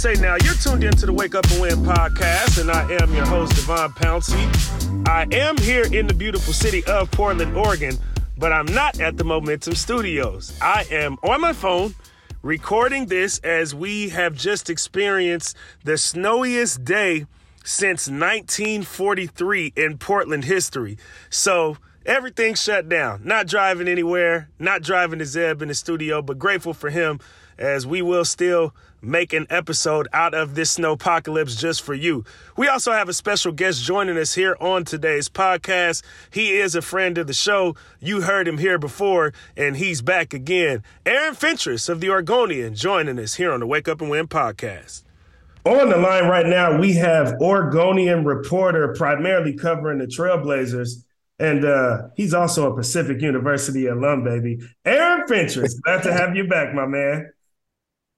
say now, you're tuned into the Wake Up and Win podcast, and I am your host, Devon Pouncey. I am here in the beautiful city of Portland, Oregon, but I'm not at the Momentum Studios. I am on my phone recording this as we have just experienced the snowiest day since 1943 in Portland history. So, everything shut down. Not driving anywhere, not driving to Zeb in the studio, but grateful for him as we will still make an episode out of this snow apocalypse just for you. We also have a special guest joining us here on today's podcast. He is a friend of the show. You heard him here before, and he's back again. Aaron Fentress of the Oregonian joining us here on the Wake Up and Win podcast. On the line right now, we have Oregonian reporter primarily covering the Trailblazers. And uh, he's also a Pacific University alum, baby. Aaron Fentress, glad to have you back, my man.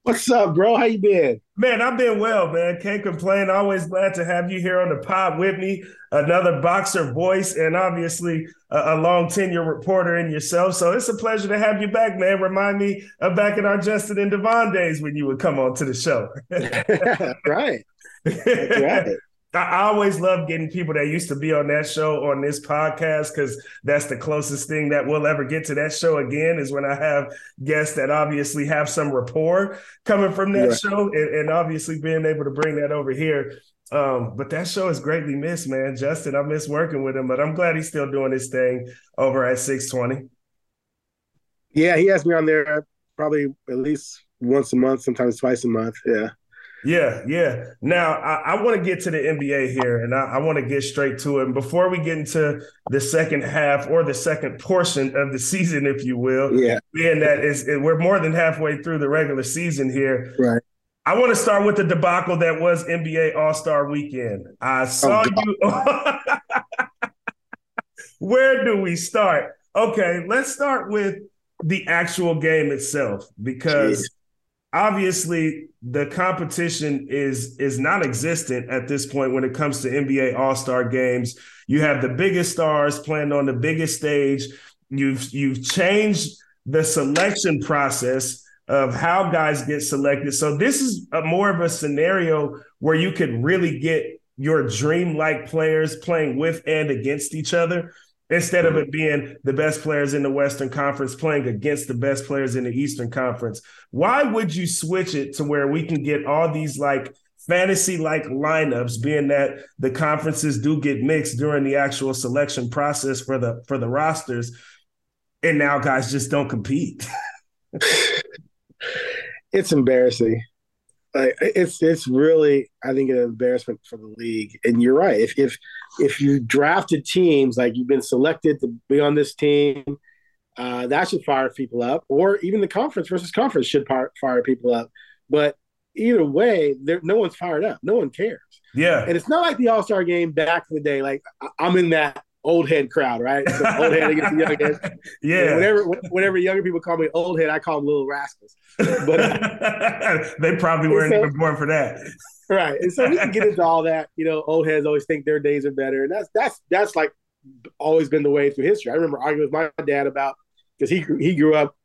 What's up, bro? How you been? Man, I've been well, man. Can't complain. Always glad to have you here on the pod with me. Another boxer voice, and obviously a, a long tenure reporter in yourself. So it's a pleasure to have you back, man. Remind me of back in our Justin and Devon days when you would come on to the show. right. That's right. I always love getting people that used to be on that show on this podcast because that's the closest thing that we'll ever get to that show again is when I have guests that obviously have some rapport coming from that show and, and, obviously being able to bring that over here. Um, but that show is greatly missed, man. Justin, I miss working with him, but I'm glad he's still doing his thing over at 620. Yeah, he has me on there probably at least once a month, sometimes twice a month. Yeah. Yeah, yeah. Now I, I want to get to the NBA here, and I, I want to get straight to it. And before we get into the second half or the second portion of the season, if you will, yeah, being that is we're more than halfway through the regular season here, right? I want to start with the debacle that was NBA All Star Weekend. I oh, saw oh, you. Where do we start? Okay, let's start with the actual game itself because. Jeez obviously the competition is is non-existent at this point when it comes to NBA All-Star games. You have the biggest stars playing on the biggest stage. You've you've changed the selection process of how guys get selected. So this is a more of a scenario where you could really get your dream-like players playing with and against each other instead of mm-hmm. it being the best players in the Western Conference playing against the best players in the Eastern Conference. Why would you switch it to where we can get all these like fantasy like lineups being that the conferences do get mixed during the actual selection process for the for the rosters and now guys just don't compete. it's embarrassing. Like it's it's really I think an embarrassment for the league. And you're right. If if if you drafted teams like you've been selected to be on this team, uh, that should fire people up, or even the conference versus conference should fire, fire people up. But either way, there no one's fired up. No one cares. Yeah, and it's not like the All Star game back in the day. Like I'm in that old head crowd, right? So old head against the young head. Yeah. And whenever whenever younger people call me old head, I call them little rascals. But uh, they probably weren't so, even born for that right. And so we can get into all that. You know, old heads always think their days are better, and that's that's that's like always been the way through history. I remember arguing with my dad about because he he grew up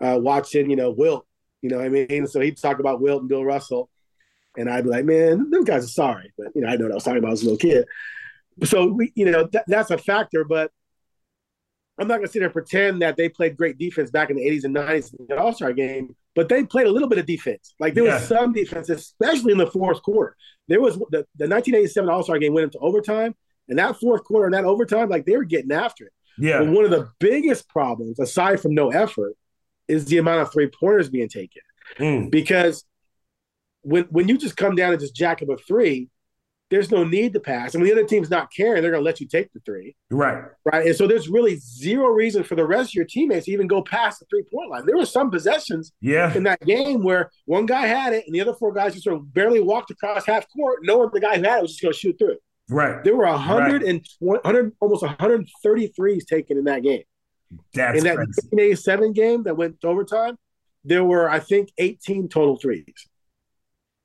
uh, watching, you know, Wilt. You know, I mean, so he'd talk about Wilt and Bill Russell, and I'd be like, man, them guys are sorry, but you know, I know what I was talking about as a little kid. So we, you know, that, that's a factor, but I'm not going to sit there and pretend that they played great defense back in the 80s and 90s in the All Star game, but they played a little bit of defense. Like there yeah. was some defense, especially in the fourth quarter. There was the, the 1987 All Star game went into overtime, and that fourth quarter and that overtime, like they were getting after it. Yeah. But one of the biggest problems, aside from no effort, is the amount of three pointers being taken. Mm. Because when when you just come down and just jack up a three, there's no need to pass. And when the other team's not caring, they're going to let you take the three. Right. Right. And so there's really zero reason for the rest of your teammates to even go past the three point line. There were some possessions yeah. in that game where one guy had it and the other four guys just sort of barely walked across half court, knowing the guy who had it was just going to shoot through it. Right. There were 120, right. 100, almost 133s taken in that game. That's in that 1987 game that went to overtime, there were, I think, 18 total threes.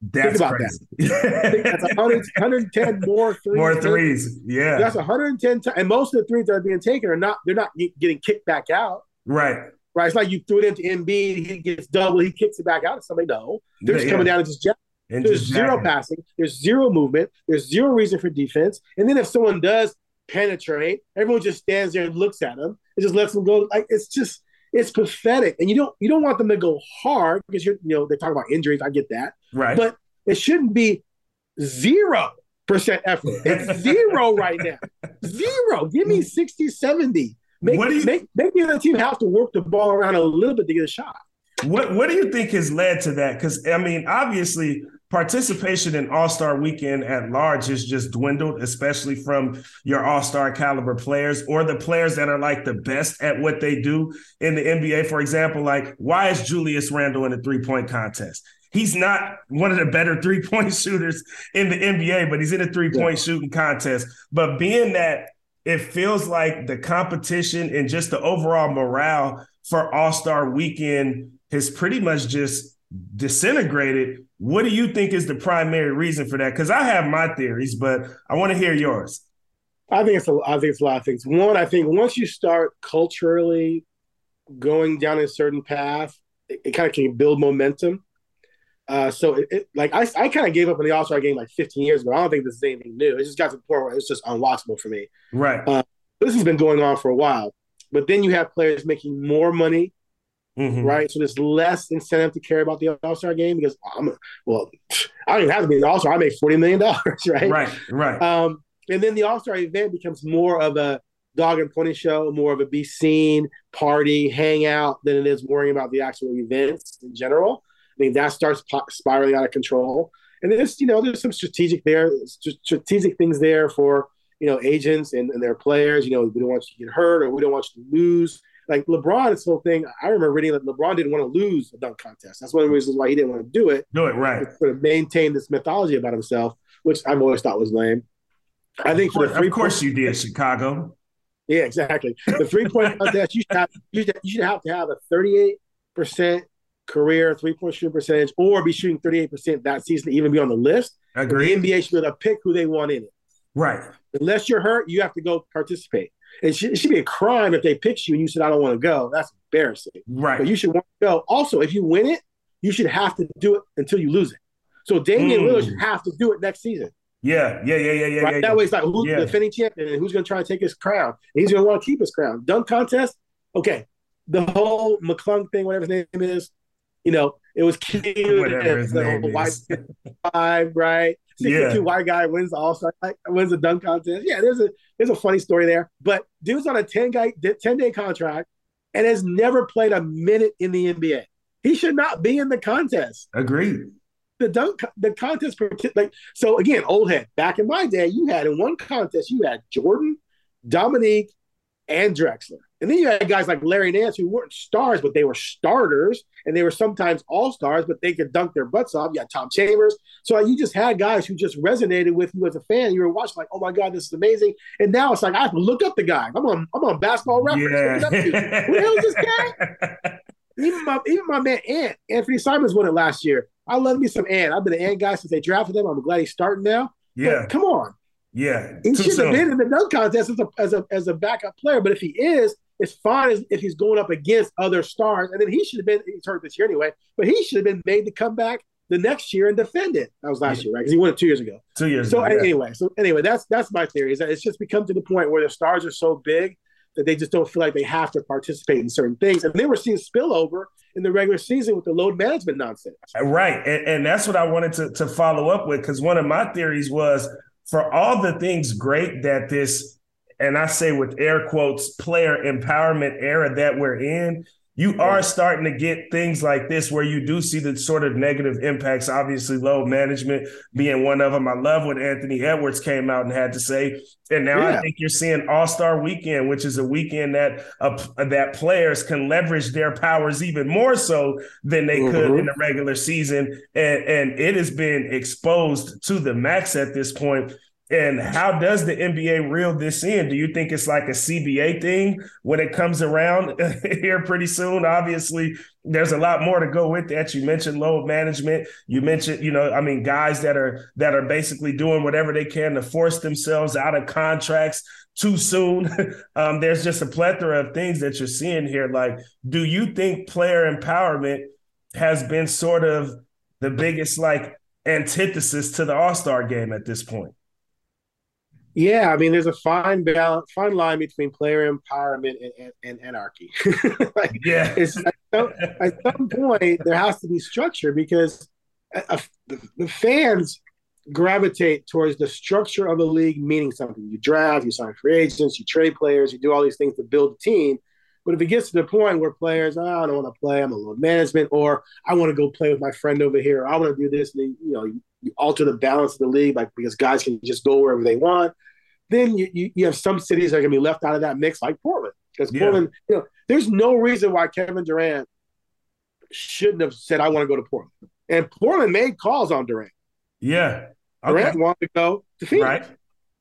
That's Think about crazy. that. that's 100, 110 more threes. More threes. Yeah. That's 110 t- and most of the threes that are being taken are not they're not getting kicked back out. Right. Right. It's like you threw it into Embiid, he gets double, he kicks it back out to somebody. No. They're just yeah. coming down and just jack. And there's zero passing. There's zero movement. There's zero reason for defense. And then if someone does penetrate, everyone just stands there and looks at them. and just lets them go. Like it's just it's pathetic. And you don't you don't want them to go hard because you're you know they talk about injuries. I get that. Right. But it shouldn't be zero percent effort. It's zero right now. Zero. Give me 60, 70. Make, what do you, make, make the other team have to work the ball around a little bit to get a shot. What What do you think has led to that? Because I mean, obviously, participation in All Star Weekend at large has just dwindled, especially from your All Star caliber players or the players that are like the best at what they do in the NBA. For example, like why is Julius Randle in the three point contest? He's not one of the better three point shooters in the NBA, but he's in a three point yeah. shooting contest. But being that it feels like the competition and just the overall morale for All Star Weekend has pretty much just disintegrated. What do you think is the primary reason for that? Because I have my theories, but I want to hear yours. I think it's a, I think it's a lot of things. One, I think once you start culturally going down a certain path, it, it kind of can build momentum. Uh, so it, it, like I, I kind of gave up on the All Star game like 15 years ago. I don't think this is anything new. It just got to the point where it's just unwatchable for me. Right. Uh, this has been going on for a while, but then you have players making more money. Mm-hmm. Right, so there's less incentive to care about the All Star game because I'm well, I don't even have to be an All Star. I make forty million dollars, right? Right, right. Um, and then the All Star event becomes more of a dog and pony show, more of a be seen party, hang out than it is worrying about the actual events in general. I mean, that starts spiraling out of control. And there's, you know, there's some strategic there, strategic things there for, you know, agents and, and their players. You know, we don't want you to get hurt or we don't want you to lose. Like LeBron, this whole thing, I remember reading that LeBron didn't want to lose a dunk contest. That's one of the reasons why he didn't want to do it. Do it, right. Sort of maintain this mythology about himself, which I've always thought was lame. I think for the three Of course you did, Chicago. Yeah, exactly. The three point contest, you should, have, you, should, you should have to have a 38% career three point shooting percentage or be shooting 38% that season to even be on the list. Agree. The NBA should be able to pick who they want in it. Right. Unless you're hurt, you have to go participate. It should, it should be a crime if they pick you and you said, I don't want to go. That's embarrassing. Right. But you should want to go. Also, if you win it, you should have to do it until you lose it. So Damian mm. Lillard should have to do it next season. Yeah, yeah, yeah, yeah, yeah. Right? yeah that way, it's like who's yeah. the defending champion and who's going to try to take his crown. And he's going to want to keep his crown. Dunk contest, okay. The whole McClung thing, whatever his name is, you know, it was cute. the white five, right? 62 yeah. white guy wins the All Star, wins the dunk contest. Yeah, there's a there's a funny story there. But dude's on a 10 guy 10 day contract and has never played a minute in the NBA. He should not be in the contest. Agreed. The dunk the contest like so again, old head. Back in my day, you had in one contest, you had Jordan, Dominique, and Drexler. And then you had guys like Larry Nance who weren't stars, but they were starters, and they were sometimes all stars, but they could dunk their butts off. You got Tom Chambers. So you just had guys who just resonated with you as a fan. You were watching like, oh my God, this is amazing. And now it's like I have to look up the guy. I'm on I'm on basketball reference. Yeah. Who the hell is this guy? even my even my man Ant, Anthony Simons won it last year. I love me some Ant. I've been an Ant guy since they drafted him. I'm glad he's starting now. Yeah. But come on. Yeah. He should have been in the dunk contest as a, as a as a backup player. But if he is, it's fine if he's going up against other stars. And then he should have been, he's hurt this year anyway, but he should have been made to come back the next year and defend it. That was last yeah. year, right? Because he won it two years ago. Two years so ago. So anyway, so anyway, that's that's my theory is that it's just become to the point where the stars are so big that they just don't feel like they have to participate in certain things. And they were seeing spillover in the regular season with the load management nonsense. Uh, right. And, and that's what I wanted to, to follow up with because one of my theories was for all the things great that this and I say with air quotes, player empowerment era that we're in, you are starting to get things like this where you do see the sort of negative impacts. Obviously, load management being one of them. I love what Anthony Edwards came out and had to say. And now yeah. I think you're seeing All Star Weekend, which is a weekend that uh, that players can leverage their powers even more so than they mm-hmm. could in the regular season. And, and it has been exposed to the max at this point. And how does the NBA reel this in? Do you think it's like a CBA thing when it comes around here pretty soon? Obviously, there's a lot more to go with that. You mentioned load management. You mentioned, you know, I mean, guys that are that are basically doing whatever they can to force themselves out of contracts too soon. um, there's just a plethora of things that you're seeing here. Like, do you think player empowerment has been sort of the biggest like antithesis to the All Star game at this point. Yeah, I mean, there's a fine balance, fine line between player empowerment and, and, and anarchy. like, yeah, it's at some, at some, point there has to be structure because a, a, the, the fans gravitate towards the structure of a league meaning something. You draft, you sign free agents, you trade players, you do all these things to build a team. But if it gets to the point where players, oh, I don't want to play, I'm a load management, or I want to go play with my friend over here, I want to do this, and then, you know, you, alter the balance of the league, like because guys can just go wherever they want. Then you, you, you have some cities that are going to be left out of that mix, like Portland, because yeah. Portland, you know, there's no reason why Kevin Durant shouldn't have said, I want to go to Portland. And Portland made calls on Durant. Yeah. Okay. Durant wanted to go to Phoenix. Right.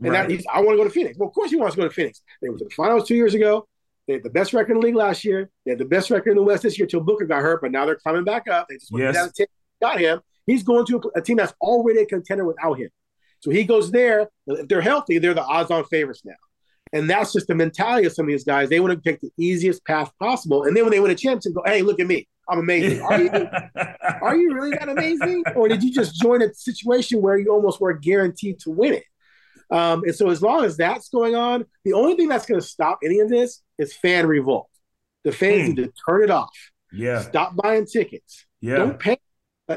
And right. that he's, I want to go to Phoenix. Well, of course he wants to go to Phoenix. They went to the finals two years ago. They had the best record in the league last year. They had the best record in the West this year until Booker got hurt, but now they're climbing back up. They just went yes. down got him. He's going to a, team that's already a contender without him. So he goes there. If they're healthy, they're the odds-on favorites now. And that's just the mentality of some of these guys. They want to pick the easiest path possible. And then when they win a championship, go, hey, look at me. I'm amazing. Are you, are you really that amazing? Or did you just join a situation where you almost were guaranteed to win it? Um, and so as long as that's going on, the only thing that's going to stop any of this is fan revolt. The fans mm. need to turn it off. Yeah. Stop buying tickets. Yeah. Don't pay.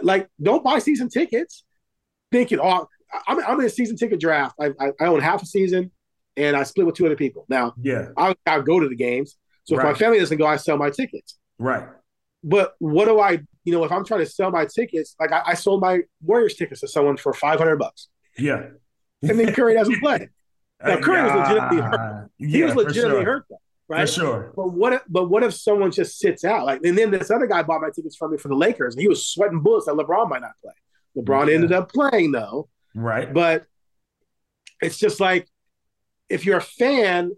Like, don't buy season tickets thinking, oh, I'm, I'm in a season ticket draft. I, I, I, own half a season and I split with two other people. Now, yeah, I'll, go to the games. So right. if my family doesn't go, I sell my tickets. Right. But what do I, you know, if I'm trying to sell my tickets, like I, I sold my Warriors tickets to someone for 500 bucks. Yeah and then Curry doesn't play. Now Curry was legitimately hurt. He yeah, was legitimately sure. hurt, though, right? For sure. But what? If, but what if someone just sits out? Like, and then this other guy bought my tickets from me for the Lakers, and he was sweating bullets that LeBron might not play. LeBron yeah. ended up playing though, right? But it's just like if you're a fan,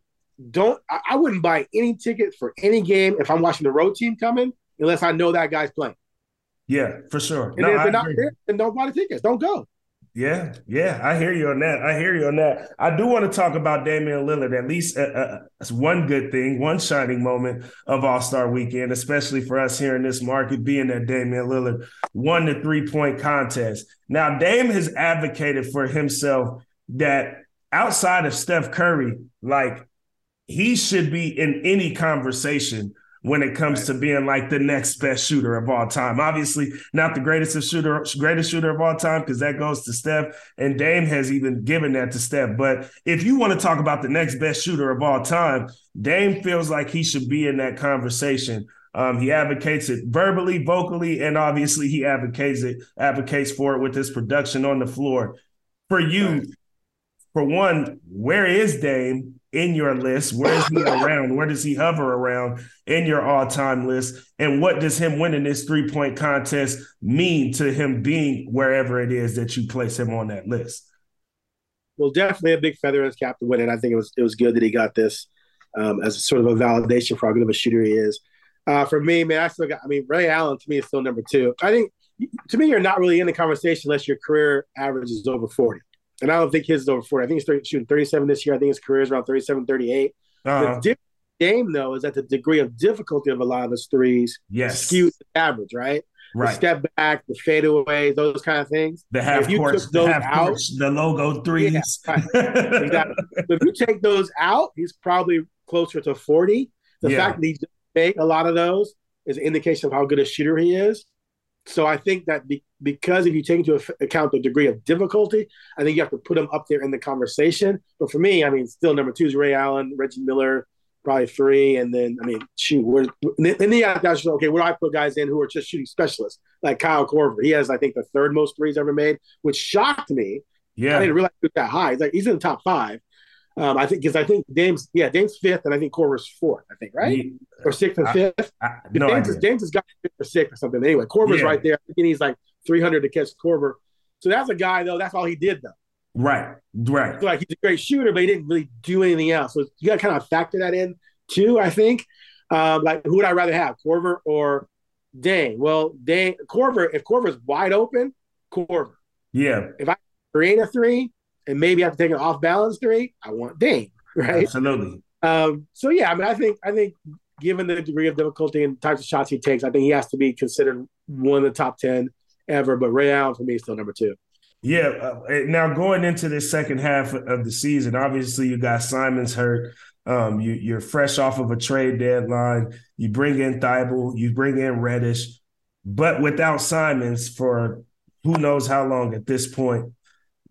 don't I, I wouldn't buy any ticket for any game if I'm watching the road team coming unless I know that guy's playing. Yeah, for sure. And no, if they're not there, then don't buy the tickets. Don't go. Yeah, yeah, I hear you on that. I hear you on that. I do want to talk about Damian Lillard. At least uh, uh, one good thing, one shining moment of All Star Weekend, especially for us here in this market, being that Damian Lillard won the three point contest. Now, Dame has advocated for himself that outside of Steph Curry, like he should be in any conversation when it comes right. to being like the next best shooter of all time. Obviously, not the greatest of shooter, greatest shooter of all time, because that goes to Steph, and Dame has even given that to Steph. But if you want to talk about the next best shooter of all time, Dame feels like he should be in that conversation. Um, he advocates it verbally, vocally, and obviously he advocates it, advocates for it with his production on the floor. For you, right. for one, where is Dame? In your list? Where is he around? Where does he hover around in your all time list? And what does him winning this three point contest mean to him being wherever it is that you place him on that list? Well, definitely a big feather in his cap to win it. I think it was it was good that he got this um, as sort of a validation for how good of a shooter he is. Uh, for me, man, I still got. I mean, Ray Allen to me is still number two. I think to me, you're not really in the conversation unless your career average is over forty and I don't think his is over 40. I think he's 30, shooting 37 this year. I think his career is around 37, 38. Uh-huh. The game, though, is that the degree of difficulty of a lot of his threes yes. skews the average, right? Right. The step back, the fadeaway, those kind of things. The half court, the half out, the logo threes. Yeah, right. exactly. if you take those out, he's probably closer to 40. The yeah. fact that he make a lot of those is an indication of how good a shooter he is. So I think that be, because if you take into account the degree of difficulty, I think you have to put them up there in the conversation. But for me, I mean, still number two is Ray Allen, Reggie Miller, probably three, and then I mean, shoot, where then the yeah, that's okay. Where do I put guys in who are just shooting specialists like Kyle Korver? He has, I think, the third most threes ever made, which shocked me. Yeah, I didn't realize it was that high. Like he's in the top five. Um, I think because I think Dame's yeah Dame's fifth and I think Korver's fourth. I think right yeah. or sixth and fifth. I, I, no Dame's, idea. Dame's has got fifth or sixth or something. Anyway, Korver's yeah. right there. I think he's like 300 to catch Korver. So that's a guy though. That's all he did though. Right, right. So like he's a great shooter, but he didn't really do anything else. So you got to kind of factor that in too. I think. Um, like who would I rather have, Korver or Dame? Well, Dame Korver. If Korver's wide open, Korver. Yeah. If I create a three, and maybe I have to take an off balance three, I want Dame, right? Absolutely. Um, so yeah, I mean, I think I think given the degree of difficulty and types of shots he takes, I think he has to be considered one of the top ten ever. But Ray Allen for me is still number two. Yeah. Uh, now going into this second half of the season, obviously you got Simons hurt. Um, you, you're fresh off of a trade deadline. You bring in Thybulle. you bring in Reddish, but without Simons for who knows how long at this point.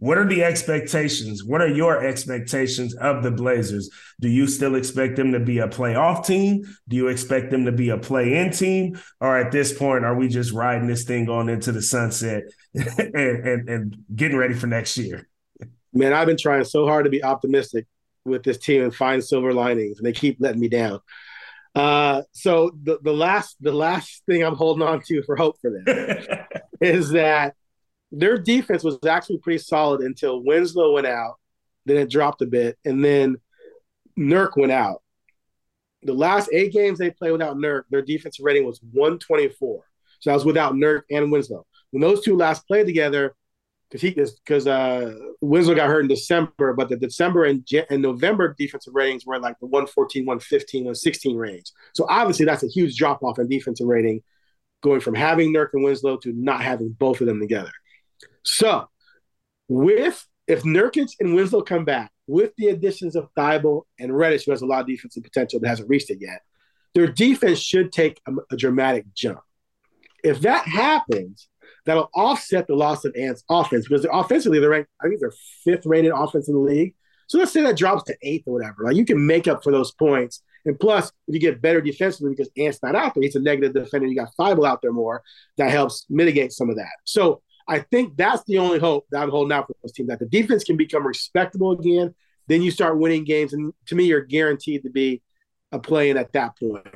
What are the expectations? What are your expectations of the Blazers? Do you still expect them to be a playoff team? Do you expect them to be a play in team? Or at this point, are we just riding this thing on into the sunset and, and, and getting ready for next year? Man, I've been trying so hard to be optimistic with this team and find silver linings, and they keep letting me down. Uh, so the, the last the last thing I'm holding on to for hope for them is that their defense was actually pretty solid until Winslow went out. Then it dropped a bit, and then Nurk went out. The last eight games they played without Nurk, their defensive rating was 124. So that was without Nurk and Winslow. When those two last played together, because he because uh, Winslow got hurt in December, but the December and, and November defensive ratings were like the 114, 115, 116 range. So obviously that's a huge drop off in defensive rating, going from having Nurk and Winslow to not having both of them together. So with if Nurkic and Winslow come back with the additions of Thybulle and Reddish, who has a lot of defensive potential but hasn't reached it yet, their defense should take a, a dramatic jump. If that happens, that'll offset the loss of Ant's offense because offensively they're ranked, I think they're fifth rated offense in the league. So let's say that drops to eighth or whatever. Like you can make up for those points. And plus, if you get better defensively because Ant's not out there, he's a negative defender. You got Thybulle out there more. That helps mitigate some of that. So I think that's the only hope that I'm holding out for this team that the defense can become respectable again. Then you start winning games, and to me, you're guaranteed to be a play-in at that point.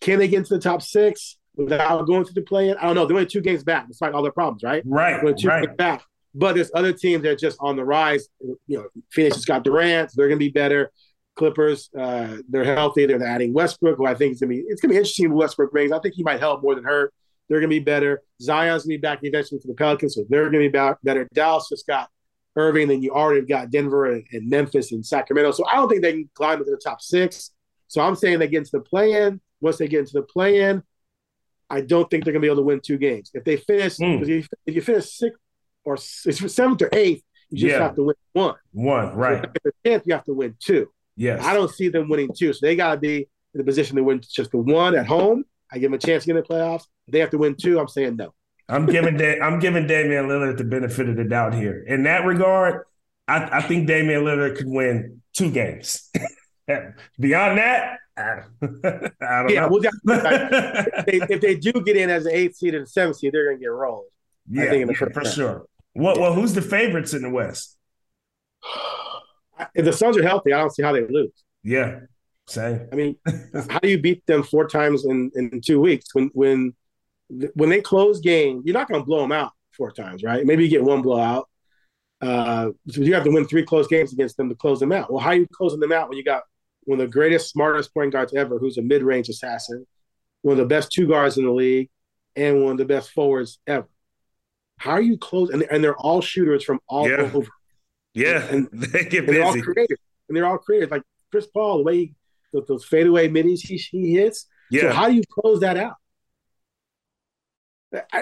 Can they get into the top six? without going to the play-in. I don't know. They're only two games back, despite all their problems, right? Right. They're two right. back. But there's other teams that are just on the rise. You know, Phoenix has got Durant. They're going to be better. Clippers, uh, they're healthy. They're adding Westbrook, who I think is going to be. It's going to be interesting. With Westbrook brings. I think he might help more than hurt. They're going to be better. Zion's going to be back eventually for the Pelicans, so they're going to be back better. Dallas just got Irving, then you already got Denver and, and Memphis and Sacramento. So I don't think they can climb into the top six. So I'm saying they get into the play-in. Once they get into the play-in, I don't think they're going to be able to win two games. If they finish, mm. if, if you finish sixth or seventh or eighth, you just yeah. have to win one. One, right. If the tenth, you have to win two. Yes. I don't see them winning two. So they got to be in the position to win just the one at home. I give them a chance to get in the playoffs. They have to win two, I'm saying no. I'm giving da- I'm giving Damian Lillard the benefit of the doubt here. In that regard, I, I think Damian Lillard could win two games. Beyond that, I don't yeah, know. Well, if, they, if, they, do get in as an eighth seed and a seventh seed, they're going to get rolled. Yeah, yeah for sure. Well, well, who's the favorites in the West? If the Suns are healthy, I don't see how they lose. Yeah, same. I mean, how do you beat them four times in, in two weeks when when when they close games? You're not going to blow them out four times, right? Maybe you get one blowout. Uh, so you have to win three close games against them to close them out. Well, how are you closing them out when you got one of the greatest, smartest point guards ever, who's a mid-range assassin, one of the best two guards in the league, and one of the best forwards ever. How are you close? And, and they're all shooters from all yeah. over. Yeah, and they get and busy. They're all creative, and they're all creative. Like Chris Paul, the way he, those fadeaway middies he, he hits. Yeah. So how do you close that out?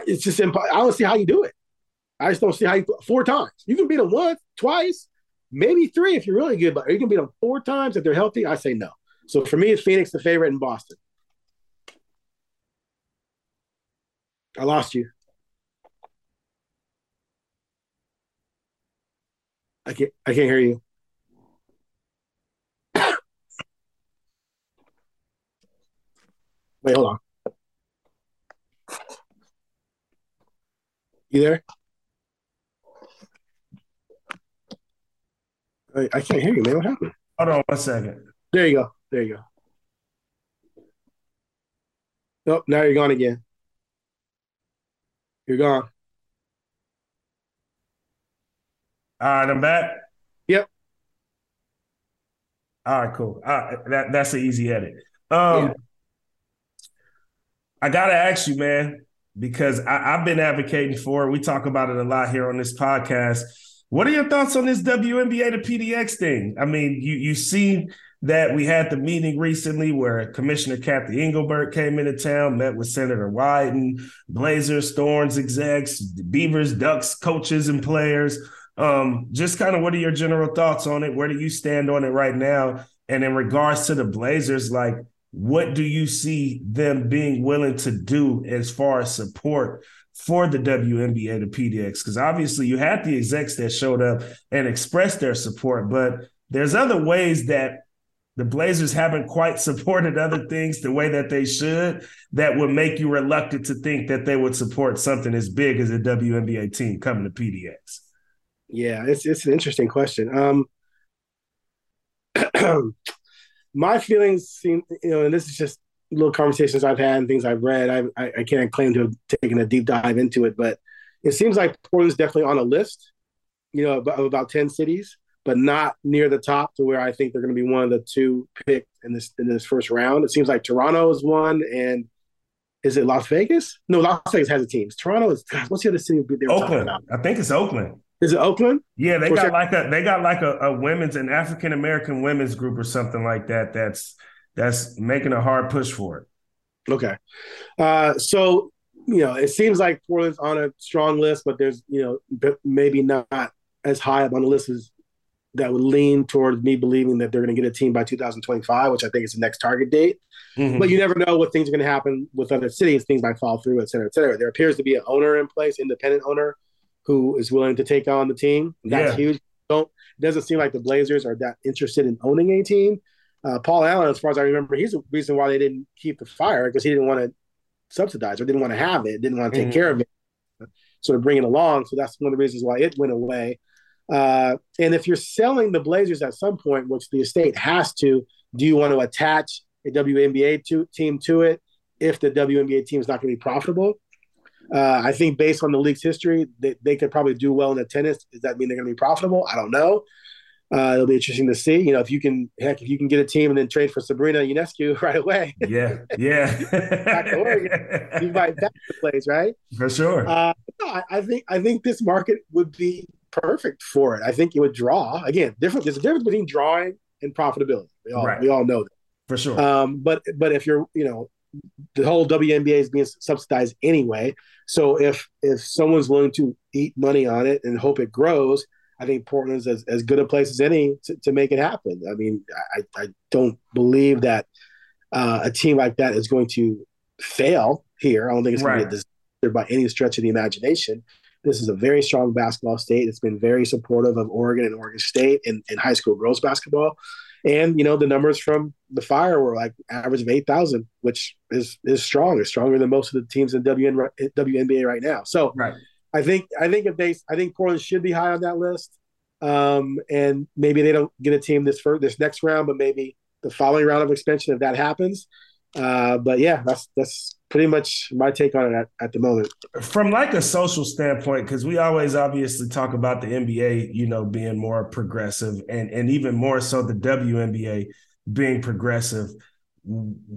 It's just impossible. I don't see how you do it. I just don't see how you four times. You can beat them once, twice, maybe three if you're really good, but are you going to beat them four times if they're healthy? I say no. So for me, it's Phoenix the favorite in Boston. I lost you. I can't. I can't hear you. Wait, hold on. You there? I, I can't hear you, man. What happened? Hold on one second. There you go. There you go. Nope, now you're gone again. You're gone. All right, I'm back. Yep. All right, cool. All right, that that's an easy edit. Um, yeah. I gotta ask you, man, because I, I've been advocating for it. We talk about it a lot here on this podcast what are your thoughts on this WNBA to PDX thing? I mean, you you see that we had the meeting recently where Commissioner Cathy Engelbert came into town, met with Senator Wyden, Blazers, Thorns execs, Beavers, Ducks coaches and players. Um, just kind of what are your general thoughts on it? Where do you stand on it right now? And in regards to the Blazers, like what do you see them being willing to do as far as support for the WNBA to PDX? Because obviously you had the execs that showed up and expressed their support, but there's other ways that the Blazers haven't quite supported other things the way that they should that would make you reluctant to think that they would support something as big as a WNBA team coming to PDX. Yeah, it's it's an interesting question. Um, my feelings seem, you know, and this is just little conversations I've had and things I've read. I, I, I can't claim to have taken a deep dive into it, but it seems like Portland's definitely on a list, you know, of about ten cities but not near the top to where I think they're going to be one of the two picked in this in this first round. It seems like Toronto is one, and is it Las Vegas? No, Las Vegas has a team. Toronto is what's the other city they were Oakland. I think it's Oakland. Is it Oakland? Yeah, they got like a they got like a, a women's an African American women's group or something like that. That's that's making a hard push for it. Okay, uh, so you know it seems like Portland's on a strong list, but there's you know maybe not as high up on the list as that would lean towards me believing that they're going to get a team by 2025, which I think is the next target date. Mm-hmm. But you never know what things are going to happen with other cities. Things might fall through, et cetera, et cetera. There appears to be an owner in place, independent owner, who is willing to take on the team. That's yeah. huge. Don't it doesn't seem like the Blazers are that interested in owning a team. Uh, Paul Allen, as far as I remember, he's the reason why they didn't keep the fire because he didn't want to subsidize or didn't want to have it, didn't want to take mm-hmm. care of it, sort of bring it along. So that's one of the reasons why it went away. Uh, and if you're selling the Blazers at some point, which the estate has to, do you want to attach a WNBA to, team to it if the WNBA team is not going to be profitable? Uh, I think based on the league's history, they, they could probably do well in the tennis. Does that mean they're going to be profitable? I don't know. Uh, it'll be interesting to see. You know, if you can, heck, if you can get a team and then trade for Sabrina Ionescu right away. Yeah, yeah. back to Oregon, you might back the place, right? For sure. Uh, no, I, I think I think this market would be perfect for it. I think it would draw again. Different. There's a difference between drawing and profitability. We all right. we all know that for sure. Um, but but if you're you know the whole WNBA is being subsidized anyway. So if if someone's willing to eat money on it and hope it grows, I think Portland's as, as good a place as any to, to make it happen. I mean, I, I don't believe that uh, a team like that is going to fail here. I don't think it's going right. to be a disaster by any stretch of the imagination. This is a very strong basketball state. It's been very supportive of Oregon and Oregon State in, in high school girls basketball. And you know the numbers from the Fire were like average of eight thousand, which is is strong. It's stronger than most of the teams in WN, WNBA right now. So right. I think I think if they I think Portland should be high on that list. Um, and maybe they don't get a team this first this next round, but maybe the following round of expansion if that happens. Uh, but yeah, that's that's pretty much my take on it at, at the moment. From like a social standpoint, because we always obviously talk about the NBA, you know, being more progressive, and and even more so the WNBA being progressive.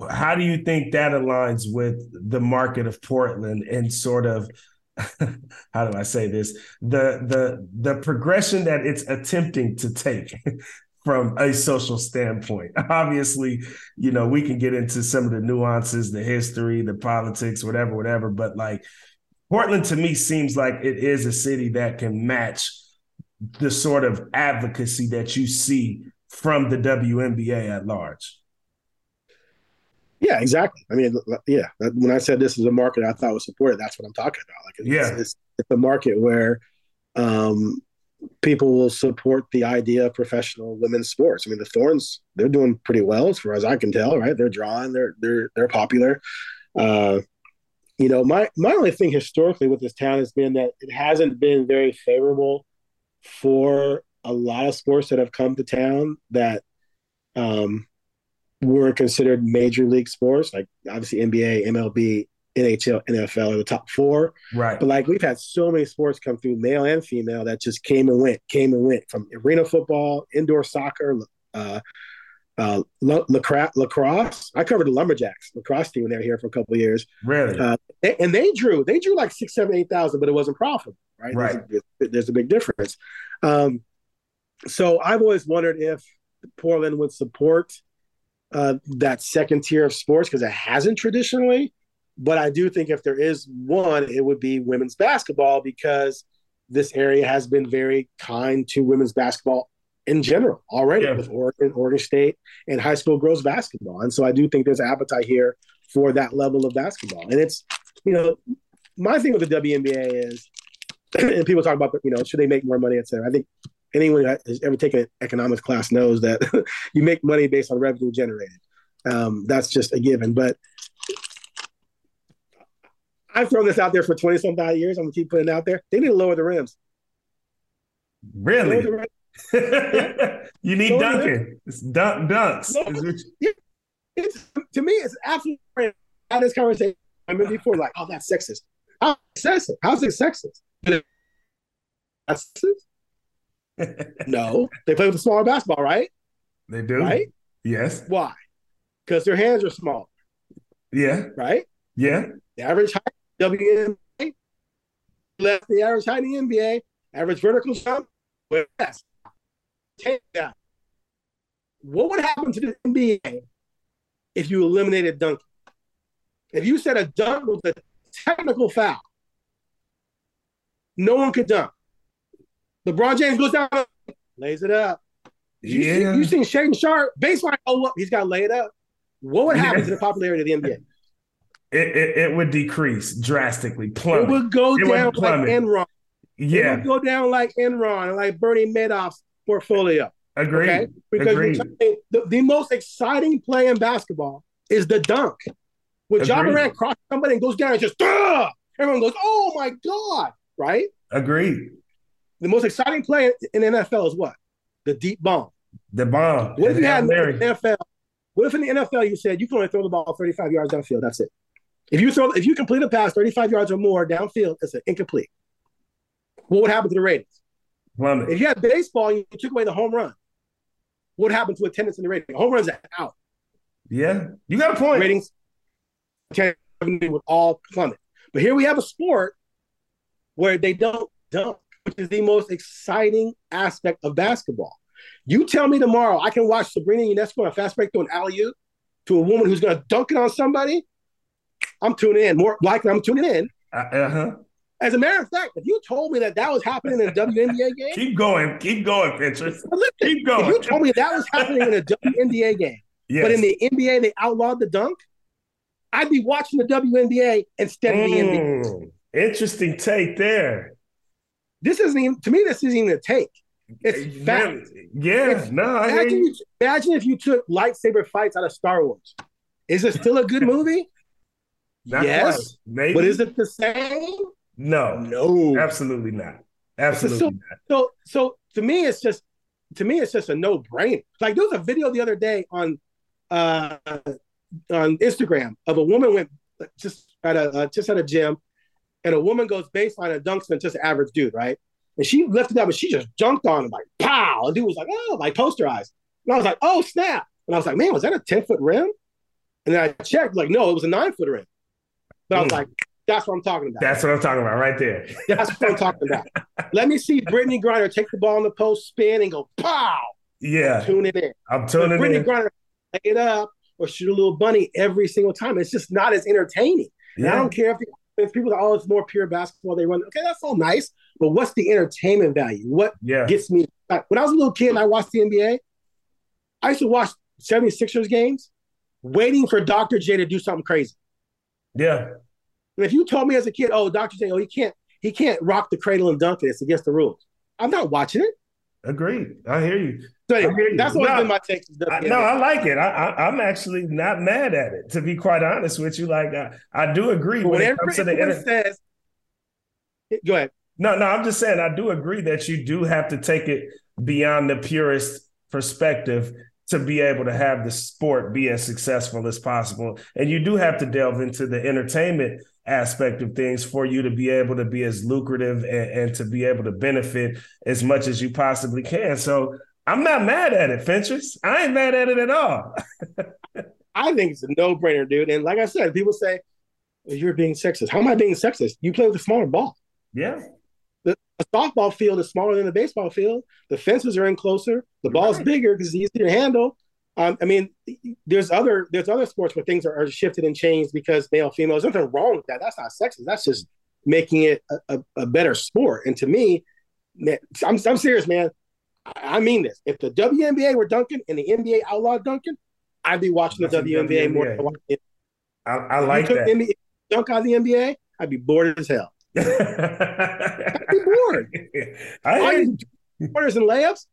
How do you think that aligns with the market of Portland and sort of how do I say this? The the the progression that it's attempting to take from a social standpoint. Obviously, you know, we can get into some of the nuances, the history, the politics, whatever, whatever. But like Portland to me seems like it is a city that can match the sort of advocacy that you see from the WNBA at large. Yeah, exactly. I mean, yeah. When I said this is a market I thought was supported, that's what I'm talking about. Like, it's, yeah, it's, it's a market where um, people will support the idea of professional women's sports. I mean, the Thorns they're doing pretty well as far as I can tell. Right, they're drawing, they're they're they're popular. Uh, you know, my my only thing historically with this town has been that it hasn't been very favorable for a lot of sports that have come to town that um, were considered major league sports, like obviously NBA, MLB, NHL, NFL are the top four. Right. But like we've had so many sports come through, male and female, that just came and went, came and went from arena football, indoor soccer, uh, uh, lacrosse. I covered the Lumberjacks lacrosse team when they were here for a couple of years. Really? Uh, and they drew, they drew like six, seven, eight thousand, but it wasn't profitable, right? Right. There's a, there's a big difference. Um, so I've always wondered if Portland would support uh, that second tier of sports because it hasn't traditionally. But I do think if there is one, it would be women's basketball because this area has been very kind to women's basketball in general already yeah. with Oregon, Oregon State, and high school girls basketball. And so I do think there's appetite here for that level of basketball. And it's, you know, my thing with the WNBA is, and people talk about, you know, should they make more money, et cetera. I think anyone who has ever taken an economics class knows that you make money based on revenue generated. Um, that's just a given. But I've thrown this out there for 20 some odd years. I'm gonna keep putting it out there. They need to lower the rims. Really? The rims. you need lower dunking. It's dunk dunks. No, yeah. it's, to me, it's absolutely had this conversation I mean before, like, oh, that's sexist. How's it sexist? How's it sexist? That's sexist? no. They play with a smaller basketball, right? They do. Right? Yes. Why? Because their hands are small. Yeah. Right? Yeah. The average height WNBA, left the average height in the NBA, average vertical jump, less. Take that. What would happen to the NBA if you eliminated dunking? If you said a dunk was a technical foul, no one could dunk. LeBron James goes down, lays it up. You yeah. See, you seen Shaedon Sharpe baseline? Oh, look, he's got to lay it up. What would happen yeah. to the popularity of the NBA? It, it, it, would decrease drastically. Plummet. It would go it down like Enron. Yeah. It would go down like Enron and like Bernie Madoff's portfolio. Agreed. Okay? Because Agreed. The, the, most exciting play in basketball is the dunk. When John Ja Morant crosses somebody and goes down and just, Duh! everyone goes, oh my God, right? Agreed. The most exciting play in NFL is what? The deep bomb. The bomb. What if you had in the NFL? What if in the NFL you said you can only throw the ball 35 yards downfield? That's it. If you throw, if you complete a pass 35 yards or more downfield, it's an incomplete. What would happen to the ratings? Plummet. If you had baseball and you took away the home run, what happened to attendance in the rating? Home runs are out. Yeah, you got a point. Ratings would all plummet. But here we have a sport where they don't dunk, which is the most exciting aspect of basketball. You tell me tomorrow I can watch Sabrina Ionescu on a fast break through an alley to a woman who's going to dunk it on somebody. I'm tuning in. More likely, I'm tuning in. Uh huh. As a matter of fact, if you told me that that was happening in a WNBA game, keep going, keep going, Pinterest. Keep going. If you told me that was happening in a WNBA game, yes. but in the NBA they outlawed the dunk, I'd be watching the WNBA instead of mm, the NBA. Interesting take there. This isn't even to me. This isn't even a take. It's fact. Yeah, it's, no. Imagine, you, imagine if you took lightsaber fights out of Star Wars. Is it still a good movie? Not yes, quite. maybe. But is it the same? No, no, absolutely not. Absolutely so, not. So, so to me, it's just to me, it's just a no brainer. Like there was a video the other day on uh on Instagram of a woman went just at a uh, just at a gym, and a woman goes baseline and dunks on just an average dude, right? And she lifted up and she just jumped on him like pow. And dude was like, oh, like posterized. And I was like, oh snap. And I was like, man, was that a 10 foot rim? And then I checked, like, no, it was a nine foot rim. But I was mm. like, that's what I'm talking about. That's what I'm talking about right there. That's what I'm talking about. Let me see Brittney Griner take the ball in the post, spin, and go pow. Yeah. Tune it in. I'm tuning Brittney in. Griner lay it up or shoot a little bunny every single time. It's just not as entertaining. Yeah. I don't care if, the, if people are, oh, it's more pure basketball they run. Okay, that's all nice. But what's the entertainment value? What yeah. gets me? When I was a little kid and I watched the NBA, I used to watch 76ers games waiting for Dr. J to do something crazy. Yeah. And if you told me as a kid, oh, Dr. J, oh, he can't, he can't rock the cradle and dunk it. It's against the rules. I'm not watching it. Agreed. I hear you. So anyway, that's always no, been my take. I, no, I like it. I, am actually not mad at it. To be quite honest with you, like I, I do agree but when it comes to the inter- says. Go ahead. No, no, I'm just saying I do agree that you do have to take it beyond the purest perspective to be able to have the sport be as successful as possible. And you do have to delve into the entertainment aspect of things for you to be able to be as lucrative and, and to be able to benefit as much as you possibly can. So I'm not mad at it, Fentress. I ain't mad at it at all. I think it's a no-brainer, dude. And like I said, people say you're being sexist. How am I being sexist? You play with a smaller ball. Yeah. A softball field is smaller than a baseball field. The fences are in closer. The ball's right. bigger because it's easier to handle. Um, I mean, there's other there's other sports where things are, are, shifted and changed because male female. There's nothing wrong with that. That's not sexist. That's just making it a, a, a better sport. And to me, man, I'm I'm serious, man. I, I mean this. If the WNBA were dunking and the NBA outlawed dunking, I'd be watching the WNBA, WNBA, more. Than I, I like that. NBA, dunk out of the NBA, I'd be bored as hell. I'd be bored. I hate quarters and layups.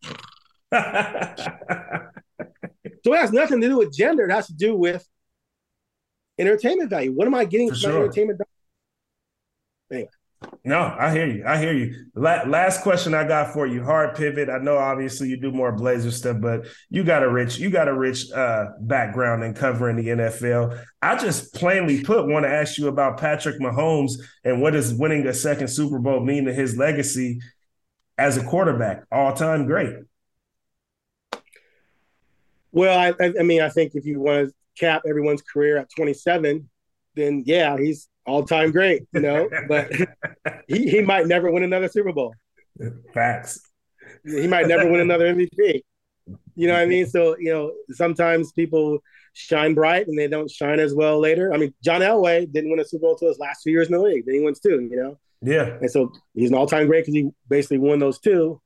so it has nothing to do with gender. It has to do with entertainment value. What am I getting from sure. entertainment value? No, I hear you. I hear you. La- last question I got for you. Hard pivot. I know obviously you do more Blazer stuff, but you got a rich, you got a rich uh, background in covering the NFL. I just plainly put want to ask you about Patrick Mahomes and what does winning a second Super Bowl mean to his legacy as a quarterback, all time great. Well, I, I mean, I think if you want to cap everyone's career at 27, then yeah, he's all time great, you know. but he, he might never win another Super Bowl. Facts. He might never win another MVP. You know what I mean? So, you know, sometimes people shine bright and they don't shine as well later. I mean, John Elway didn't win a Super Bowl until his last two years in the league. Then he wins two, you know? Yeah. And so he's an all time great because he basically won those two.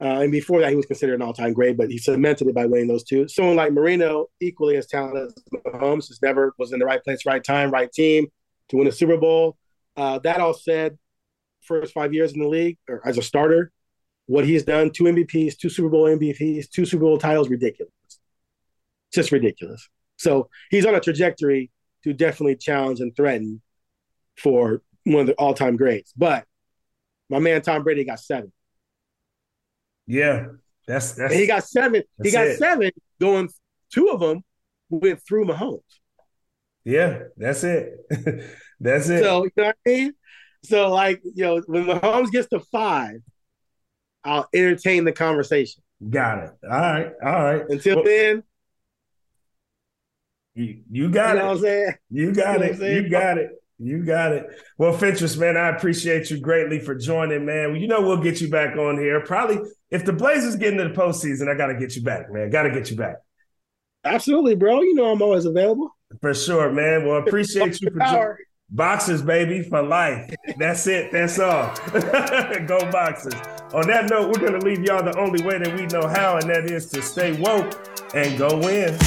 Uh, and before that, he was considered an all-time great, but he cemented it by winning those two. Someone like Marino, equally as talented as Mahomes, just never was in the right place, right time, right team to win a Super Bowl. Uh, that all said, first five years in the league or as a starter, what he's done, two MVPs, two Super Bowl MVPs, two Super Bowl titles, ridiculous. Just ridiculous. So he's on a trajectory to definitely challenge and threaten for one of the all-time greats. But my man Tom Brady got seven. Yeah, that's that's. He got seven. He got it. seven. Going two of them went through Mahomes. Yeah, that's it. that's it. So you know what I mean. So like you know when Mahomes gets to five, I'll entertain the conversation. Got it. All right. All right. Until well, then. You, you got you know it. What I'm saying? You got you know it. You got it. You got it. Well, Fentress, man, I appreciate you greatly for joining, man. You know we'll get you back on here. Probably if the Blazers get into the postseason, I got to get you back, man. Got to get you back. Absolutely, bro. You know I'm always available. For sure, man. Well, appreciate you for joining. Boxers, baby, for life. That's it. That's all. Go Boxers. On that note, we're going to leave y'all the only way that we know how, and that is to stay woke and go win.